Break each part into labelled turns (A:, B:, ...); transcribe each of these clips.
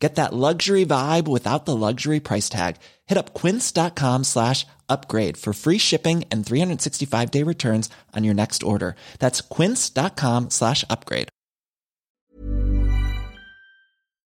A: Get that luxury vibe without the luxury price tag. Hit up quince.com slash upgrade for free shipping and 365 day returns on your next order. That's quince.com slash upgrade.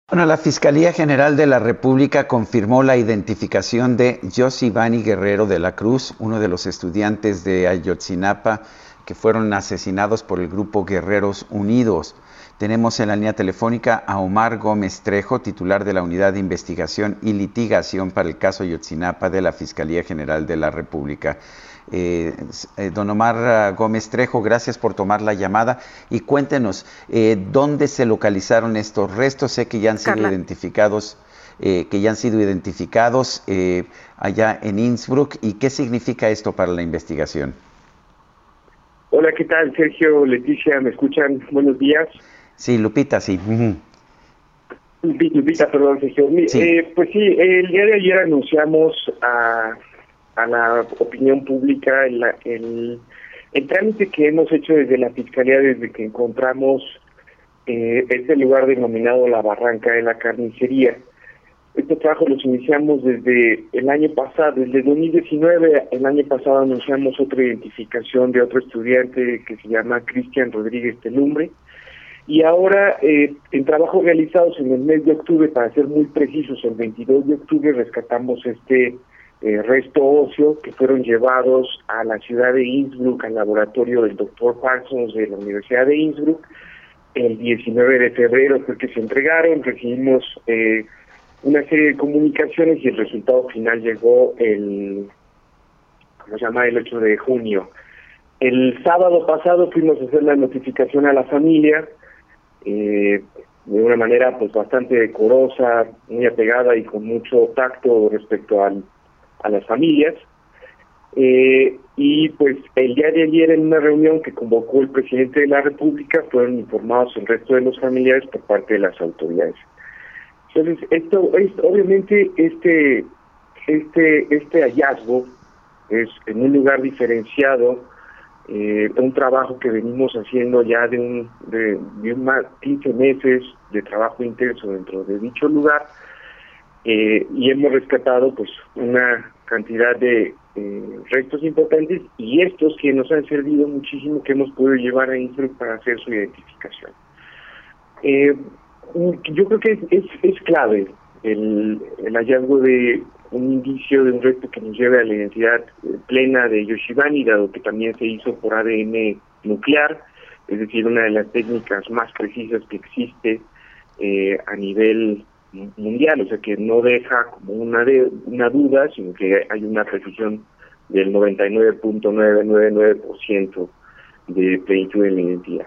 B: Bueno, la Fiscalía General de la República confirmó la identificación de Josivani Guerrero de la Cruz, uno de los estudiantes de Ayotzinapa que fueron asesinados por el grupo Guerreros Unidos. Tenemos en la línea telefónica a Omar Gómez Trejo, titular de la Unidad de Investigación y Litigación para el caso Yotzinapa de la Fiscalía General de la República. Eh, eh, don Omar Gómez Trejo, gracias por tomar la llamada y cuéntenos eh, dónde se localizaron estos restos. Sé que ya han sido identificados, que ya han sido identificados allá en Innsbruck y qué significa esto para la investigación.
C: Hola, ¿qué tal? Sergio, Leticia, ¿me escuchan? Buenos días.
B: Sí, Lupita, sí.
C: Lupita, perdón, Sergio. Eh, pues sí, el día de ayer anunciamos a, a la opinión pública el, el, el, trámite que hemos hecho desde la Fiscalía desde que encontramos eh, este lugar denominado La Barranca de la Carnicería. Este trabajo los iniciamos desde el año pasado, desde 2019. El año pasado anunciamos otra identificación de otro estudiante que se llama Cristian Rodríguez Telumbre y ahora, eh, en trabajos realizados en el mes de octubre, para ser muy precisos, el 22 de octubre rescatamos este eh, resto óseo que fueron llevados a la ciudad de Innsbruck, al laboratorio del doctor Parsons de la Universidad de Innsbruck. El 19 de febrero fue que se entregaron, recibimos eh, una serie de comunicaciones y el resultado final llegó el, ¿cómo se llama?, el 8 de junio. El sábado pasado fuimos a hacer la notificación a la familia, eh, de una manera pues bastante decorosa, muy apegada y con mucho tacto respecto al, a las familias. Eh, y pues el día de ayer en una reunión que convocó el presidente de la República fueron informados el resto de los familiares por parte de las autoridades. Entonces, esto es obviamente este este este hallazgo es en un lugar diferenciado eh, un trabajo que venimos haciendo ya de un de, de más 15 meses de trabajo intenso dentro de dicho lugar eh, y hemos rescatado pues una cantidad de eh, restos importantes y estos que nos han servido muchísimo que hemos podido llevar a Innsbruck para hacer su identificación. Eh, yo creo que es, es, es clave el, el hallazgo de un indicio de un resto que nos lleve a la identidad eh, plena de Yoshibani, dado que también se hizo por ADN nuclear, es decir, una de las técnicas más precisas que existe eh, a nivel mundial, o sea que no deja como una, de, una duda, sino que hay una precisión del 99.999% de plenitud en la identidad.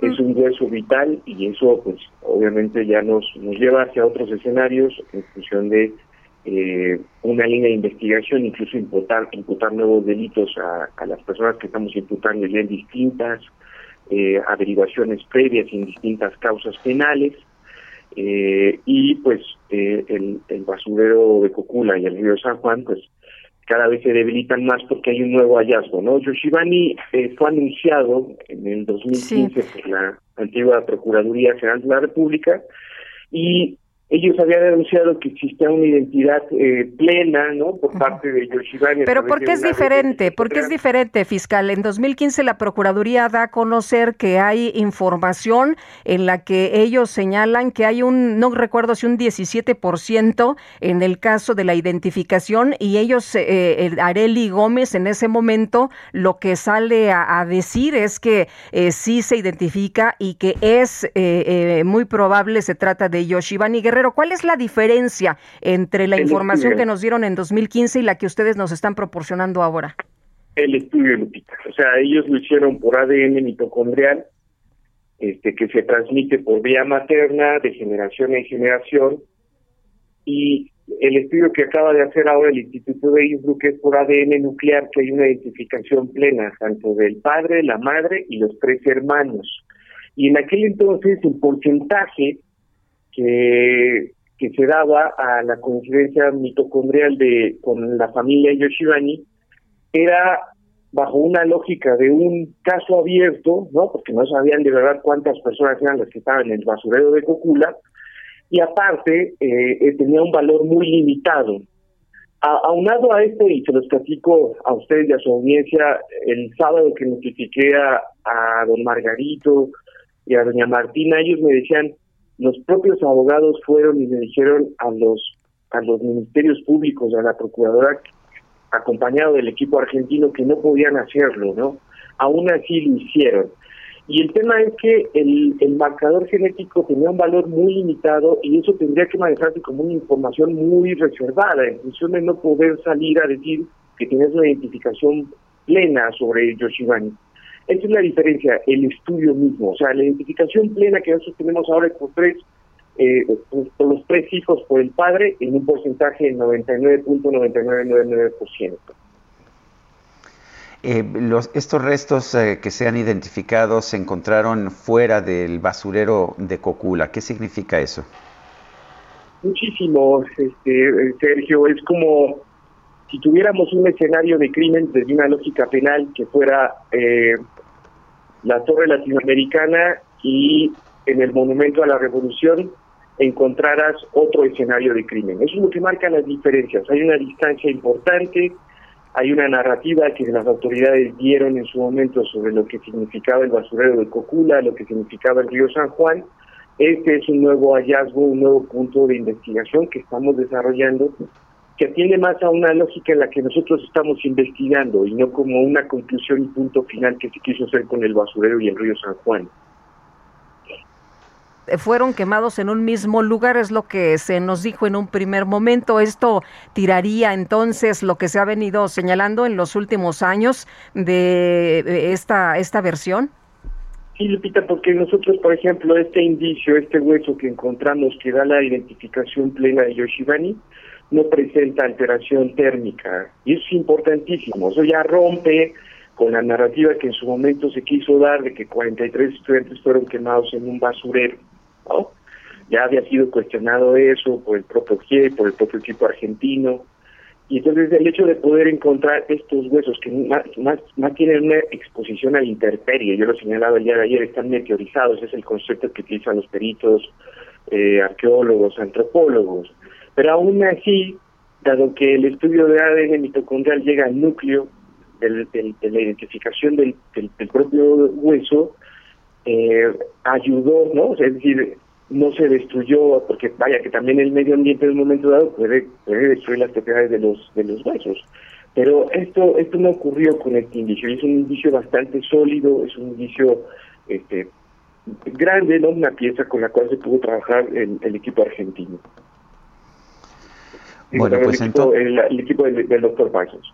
C: Es un hueso vital y eso pues obviamente ya nos, nos lleva hacia otros escenarios en función de eh, una línea de investigación, incluso imputar, imputar nuevos delitos a, las personas que estamos imputando ya en distintas eh, averiguaciones previas en distintas causas penales. Eh, y pues eh, el, el, basurero de Cocula y el río San Juan, pues cada vez se debilitan más porque hay un nuevo hallazgo, ¿no? Yoshibani fue anunciado en el 2015 por la antigua Procuraduría General de la República y ellos habían denunciado que existía una identidad eh, plena, ¿no? Por parte de Yoshibani.
D: Pero ¿por qué es diferente? ¿Por qué es diferente, fiscal? En 2015 la Procuraduría da a conocer que hay información en la que ellos señalan que hay un, no recuerdo si un 17% en el caso de la identificación y ellos, eh, Areli Gómez en ese momento lo que sale a, decir es que eh, sí se identifica y que es eh, muy probable se trata de Yoshibani Guerrero ¿cuál es la diferencia entre la información que nos dieron en 2015 y la que ustedes nos están proporcionando ahora?
C: El estudio, Lupita. O sea, ellos lo hicieron por ADN mitocondrial, este, que se transmite por vía materna de generación en generación, y el estudio que acaba de hacer ahora el Instituto de Innsbruck es por ADN nuclear, que hay una identificación plena, tanto del padre, la madre y los tres hermanos. Y en aquel entonces el porcentaje que, que se daba a la coincidencia mitocondrial de con la familia Yoshibani era bajo una lógica de un caso abierto, ¿no? Porque no sabían de verdad cuántas personas eran las que estaban en el basurero de Cocula, y aparte eh, tenía un valor muy limitado. aunado a esto, y se los platico a ustedes y a su audiencia, el sábado que notifiqué a, a don Margarito y a doña Martina, ellos me decían, los propios abogados fueron y me dijeron a los a los ministerios públicos, a la procuradora, acompañado del equipo argentino, que no podían hacerlo, ¿no? Aún así lo hicieron. Y el tema es que el, el marcador genético tenía un valor muy limitado y eso tendría que manejarse como una información muy reservada, en función de no poder salir a decir que tienes una identificación plena sobre Yoshibani. Esa es la diferencia, el estudio mismo. O sea, la identificación plena que nosotros tenemos ahora es por tres, eh, por los tres hijos por el padre en un porcentaje del 99.9999%.
B: Eh, los, estos restos eh, que se han identificado se encontraron fuera del basurero de Cocula. ¿Qué significa eso?
C: Muchísimo, este, Sergio. Es como si tuviéramos un escenario de crimen desde una lógica penal que fuera eh, la Torre Latinoamericana y en el Monumento a la Revolución encontraras otro escenario de crimen. Eso es lo que marca las diferencias. Hay una distancia importante, hay una narrativa que las autoridades dieron en su momento sobre lo que significaba el basurero de Cocula, lo que significaba el río San Juan. Este es un nuevo hallazgo, un nuevo punto de investigación que estamos desarrollando que atiende más a una lógica en la que nosotros estamos investigando y no como una conclusión y punto final que se quiso hacer con el basurero y el río San Juan.
D: Fueron quemados en un mismo lugar, es lo que se nos dijo en un primer momento. Esto tiraría entonces lo que se ha venido señalando en los últimos años de esta, esta versión.
C: Sí, Lupita, porque nosotros, por ejemplo, este indicio, este hueso que encontramos que da la identificación plena de Yoshibani, no presenta alteración térmica. Y es importantísimo. Eso ya rompe con la narrativa que en su momento se quiso dar de que 43 estudiantes fueron quemados en un basurero. ¿no? Ya había sido cuestionado eso por el propio GIE, por el propio equipo argentino. Y entonces el hecho de poder encontrar estos huesos que más tienen una exposición a la intemperie, yo lo señalaba el día de ayer, están meteorizados, es el concepto que utilizan los peritos, eh, arqueólogos, antropólogos pero aún así, dado que el estudio de ADN mitocondrial llega al núcleo de la identificación del, propio hueso, eh, ayudó, ¿no? es decir, no se destruyó, porque vaya que también el medio ambiente en un momento dado puede, destruir las propiedades de los, de los huesos. Pero esto, esto no ocurrió con este indicio, es un indicio bastante sólido, es un indicio este, grande, ¿no? Una pieza con la cual se pudo trabajar el equipo argentino. Bueno, pues entonces... El, equipo del, doctor Pasos.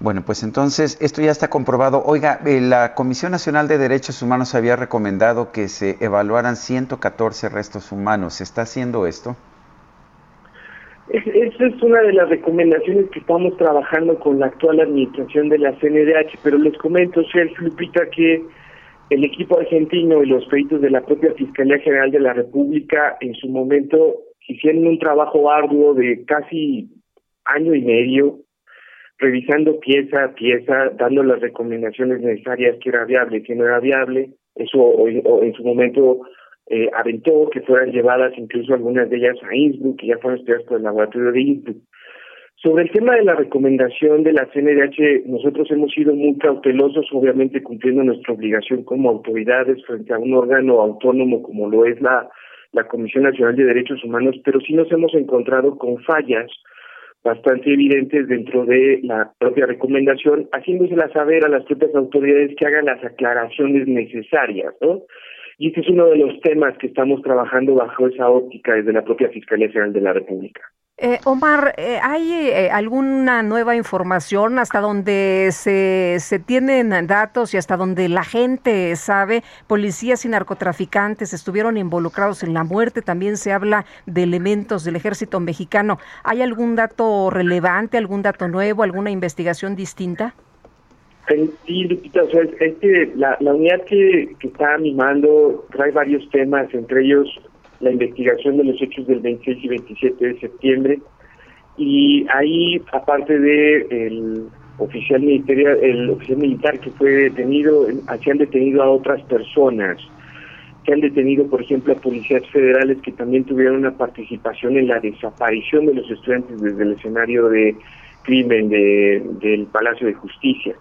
B: Bueno, pues entonces esto ya está comprobado. Oiga, eh, la Comisión Nacional de Derechos Humanos había recomendado que se evaluaran 114 restos humanos. ¿Se está haciendo esto?
C: esa es una de las recomendaciones que estamos trabajando con la actual administración de la CNDH, pero les comento, Sergio Lupita, que el equipo argentino y los peritos de la propia Fiscalía General de la República en su momento hicieron un trabajo arduo de casi año y medio, revisando pieza a pieza, dando las recomendaciones necesarias que era viable, que no era viable. Eso en su momento eh, aventó que fueran llevadas incluso algunas de ellas a Innsbruck, que ya fueron estudiadas por el laboratorio de Innsbruck. Sobre el tema de la recomendación de la CNDH, nosotros hemos sido muy cautelosos, obviamente cumpliendo nuestra obligación como autoridades frente a un órgano autónomo como lo es la la Comisión Nacional de Derechos Humanos, pero sí nos hemos encontrado con fallas bastante evidentes dentro de la propia recomendación, haciéndosela saber a las propias autoridades que hagan las aclaraciones necesarias, ¿no? Y este es uno de los temas que estamos trabajando bajo esa óptica desde la propia Fiscalía General de la República.
D: Eh, Omar, eh, ¿hay eh, alguna nueva información hasta donde se, se, tienen datos y hasta donde la gente sabe? Policías y narcotraficantes estuvieron involucrados en la muerte. También se habla de elementos del ejército mexicano. ¿Hay algún dato relevante, algún dato nuevo, alguna investigación distinta?
C: Sí, Lupita, es que la, la unidad que, que está animando trae varios temas, entre ellos la investigación de los hechos del 26 y 27 de septiembre. Y ahí aparte de el oficial militar el oficial militar que fue detenido se han detenido a otras personas. Se han detenido por ejemplo a policías federales que también tuvieron una participación en la desaparición de los estudiantes desde el escenario de crimen de, del Palacio de Justicia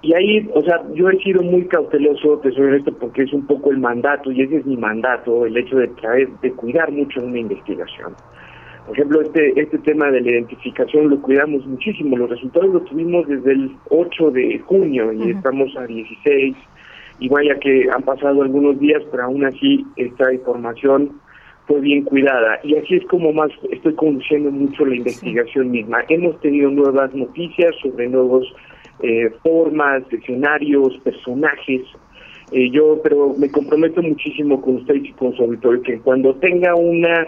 C: y ahí, o sea, yo he sido muy cauteloso, te soy esto porque es un poco el mandato, y ese es mi mandato, el hecho de traer, de cuidar mucho en una investigación. Por ejemplo, este, este tema de la identificación lo cuidamos muchísimo, los resultados los tuvimos desde el 8 de junio y estamos a 16, y vaya que han pasado algunos días, pero aún así esta información fue bien cuidada. Y así es como más estoy conduciendo mucho la investigación misma. Hemos tenido nuevas noticias sobre nuevos eh, formas, escenarios, personajes. Eh, yo, pero me comprometo muchísimo con usted y con su auditorio que cuando tenga una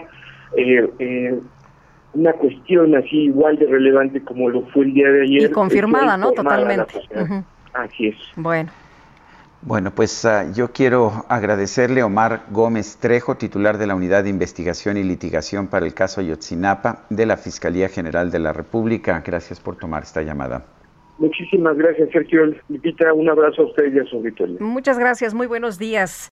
C: eh, una cuestión así igual de relevante como lo fue el día de ayer.
D: Y confirmada, ¿no? Totalmente.
C: Así es.
D: Bueno.
B: Bueno, pues ah, yo quiero agradecerle a Omar Gómez Trejo, titular de la Unidad de Investigación y Litigación para el caso Ayotzinapa de la Fiscalía General de la República. Gracias por tomar esta llamada.
C: Muchísimas gracias, Sergio. Lupita, un abrazo a usted y a su auditorio.
D: Muchas gracias, muy buenos días.